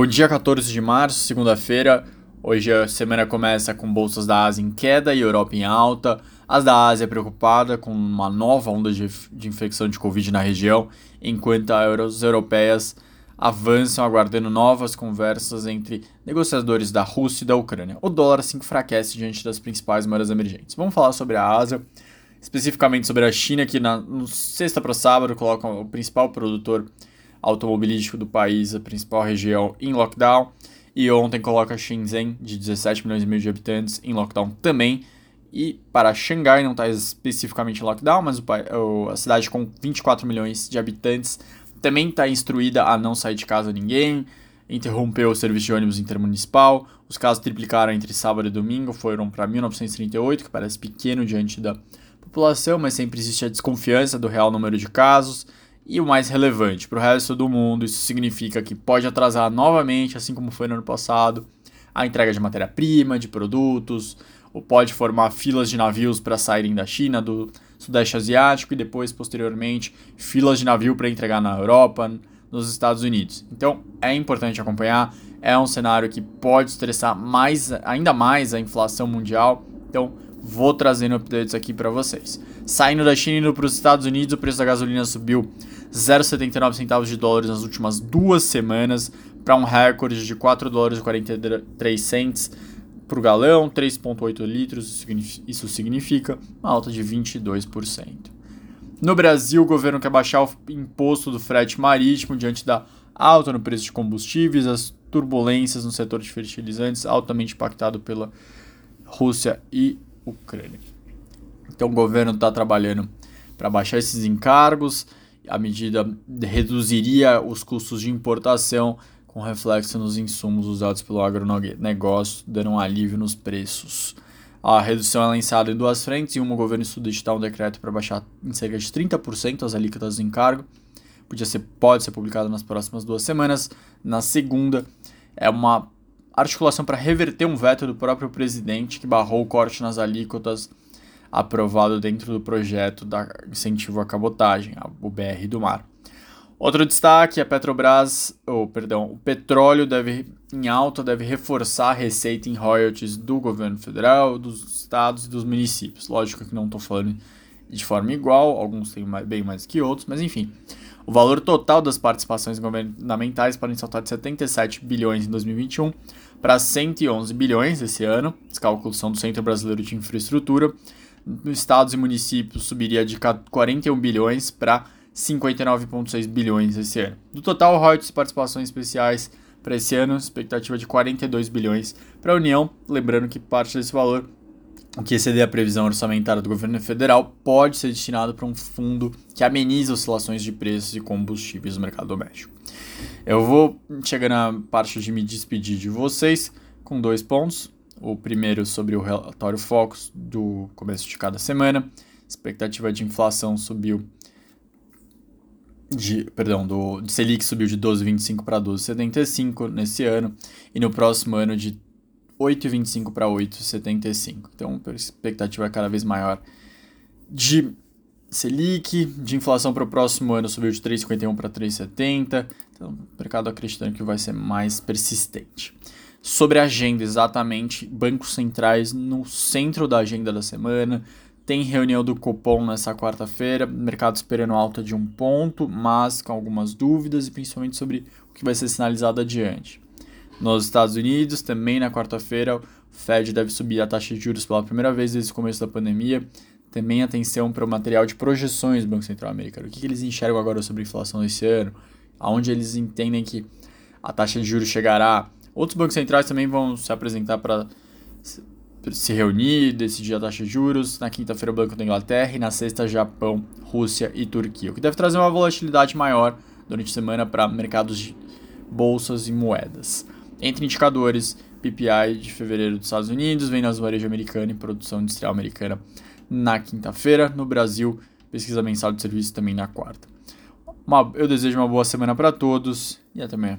Bom dia, 14 de março, segunda-feira. Hoje a semana começa com bolsas da Ásia em queda e Europa em alta. As da Ásia preocupada com uma nova onda de, de infecção de Covid na região, enquanto as europeias avançam aguardando novas conversas entre negociadores da Rússia e da Ucrânia. O dólar se enfraquece diante das principais moedas emergentes. Vamos falar sobre a Ásia, especificamente sobre a China, que na sexta para sábado coloca o principal produtor automobilístico do país, a principal região, em lockdown. E ontem coloca Shenzhen, de 17 milhões e meio de habitantes, em lockdown também. E para Xangai não está especificamente em lockdown, mas o, a cidade com 24 milhões de habitantes também está instruída a não sair de casa ninguém, interrompeu o serviço de ônibus intermunicipal. Os casos triplicaram entre sábado e domingo, foram para 1938, que parece pequeno diante da população, mas sempre existe a desconfiança do real número de casos. E o mais relevante, para o resto do mundo, isso significa que pode atrasar novamente, assim como foi no ano passado, a entrega de matéria-prima, de produtos, ou pode formar filas de navios para saírem da China, do Sudeste Asiático e depois, posteriormente, filas de navio para entregar na Europa, nos Estados Unidos. Então é importante acompanhar, é um cenário que pode estressar mais, ainda mais a inflação mundial. Então vou trazendo updates aqui para vocês. Saindo da China e indo para os Estados Unidos, o preço da gasolina subiu 0,79 centavos de dólares nas últimas duas semanas para um recorde de 4 dólares e 43 cents por galão, 3,8 litros. Isso significa uma alta de 22%. No Brasil, o governo quer baixar o imposto do frete marítimo diante da alta no preço de combustíveis, as turbulências no setor de fertilizantes, altamente impactado pela Rússia e Ucrânia. Então, o governo está trabalhando para baixar esses encargos a medida reduziria os custos de importação, com reflexo nos insumos usados pelo agronegócio, dando um alívio nos preços. A redução é lançada em duas frentes. Em uma, o governo estuda editar um decreto para baixar em cerca de 30% as alíquotas do encargo. Podia ser, pode ser publicado nas próximas duas semanas. Na segunda, é uma articulação para reverter um veto do próprio presidente que barrou o corte nas alíquotas aprovado dentro do projeto da incentivo à cabotagem, o BR do Mar. Outro destaque, a Petrobras, ou perdão, o petróleo deve em alta deve reforçar a receita em royalties do governo federal, dos estados e dos municípios. Lógico que não estou falando de forma igual, alguns têm bem mais que outros, mas enfim. O valor total das participações governamentais podem saltar de 77 bilhões em 2021 para 111 bilhões esse ano. Os cálculos são do Centro Brasileiro de Infraestrutura nos estados e municípios subiria de 41 bilhões para 59,6 bilhões esse ano. Do total, royalties e participações especiais para esse ano, expectativa de 42 bilhões para a União, lembrando que parte desse valor, o que exceder a previsão orçamentária do governo federal, pode ser destinado para um fundo que ameniza oscilações de preços e combustíveis no mercado doméstico. Eu vou chegar na parte de me despedir de vocês com dois pontos. O primeiro sobre o relatório Focus do começo de cada semana. Expectativa de inflação subiu de, perdão, do de Selic subiu de 12,25 para 12,75 nesse ano e no próximo ano de 8,25 para 8,75. Então, a expectativa é cada vez maior de Selic, de inflação para o próximo ano subiu de 3,51 para 3,70. Então, o mercado acreditando que vai ser mais persistente sobre a agenda, exatamente, bancos centrais no centro da agenda da semana. Tem reunião do Copom nessa quarta-feira, mercado esperando alta de um ponto, mas com algumas dúvidas e principalmente sobre o que vai ser sinalizado adiante. Nos Estados Unidos, também na quarta-feira, o Fed deve subir a taxa de juros pela primeira vez desde o começo da pandemia. Também atenção para o material de projeções do Banco Central Americano. O que, eles enxergam agora sobre a inflação desse ano? Aonde eles entendem que a taxa de juros chegará Outros bancos centrais também vão se apresentar para se reunir, decidir a taxa de juros. Na quinta-feira, o Banco da Inglaterra e na sexta, Japão, Rússia e Turquia, o que deve trazer uma volatilidade maior durante a semana para mercados de bolsas e moedas. Entre indicadores, PPI de fevereiro dos Estados Unidos, vendas varejo americana e produção industrial americana na quinta-feira. No Brasil, pesquisa mensal de serviços também na quarta. Uma, eu desejo uma boa semana para todos e até amanhã.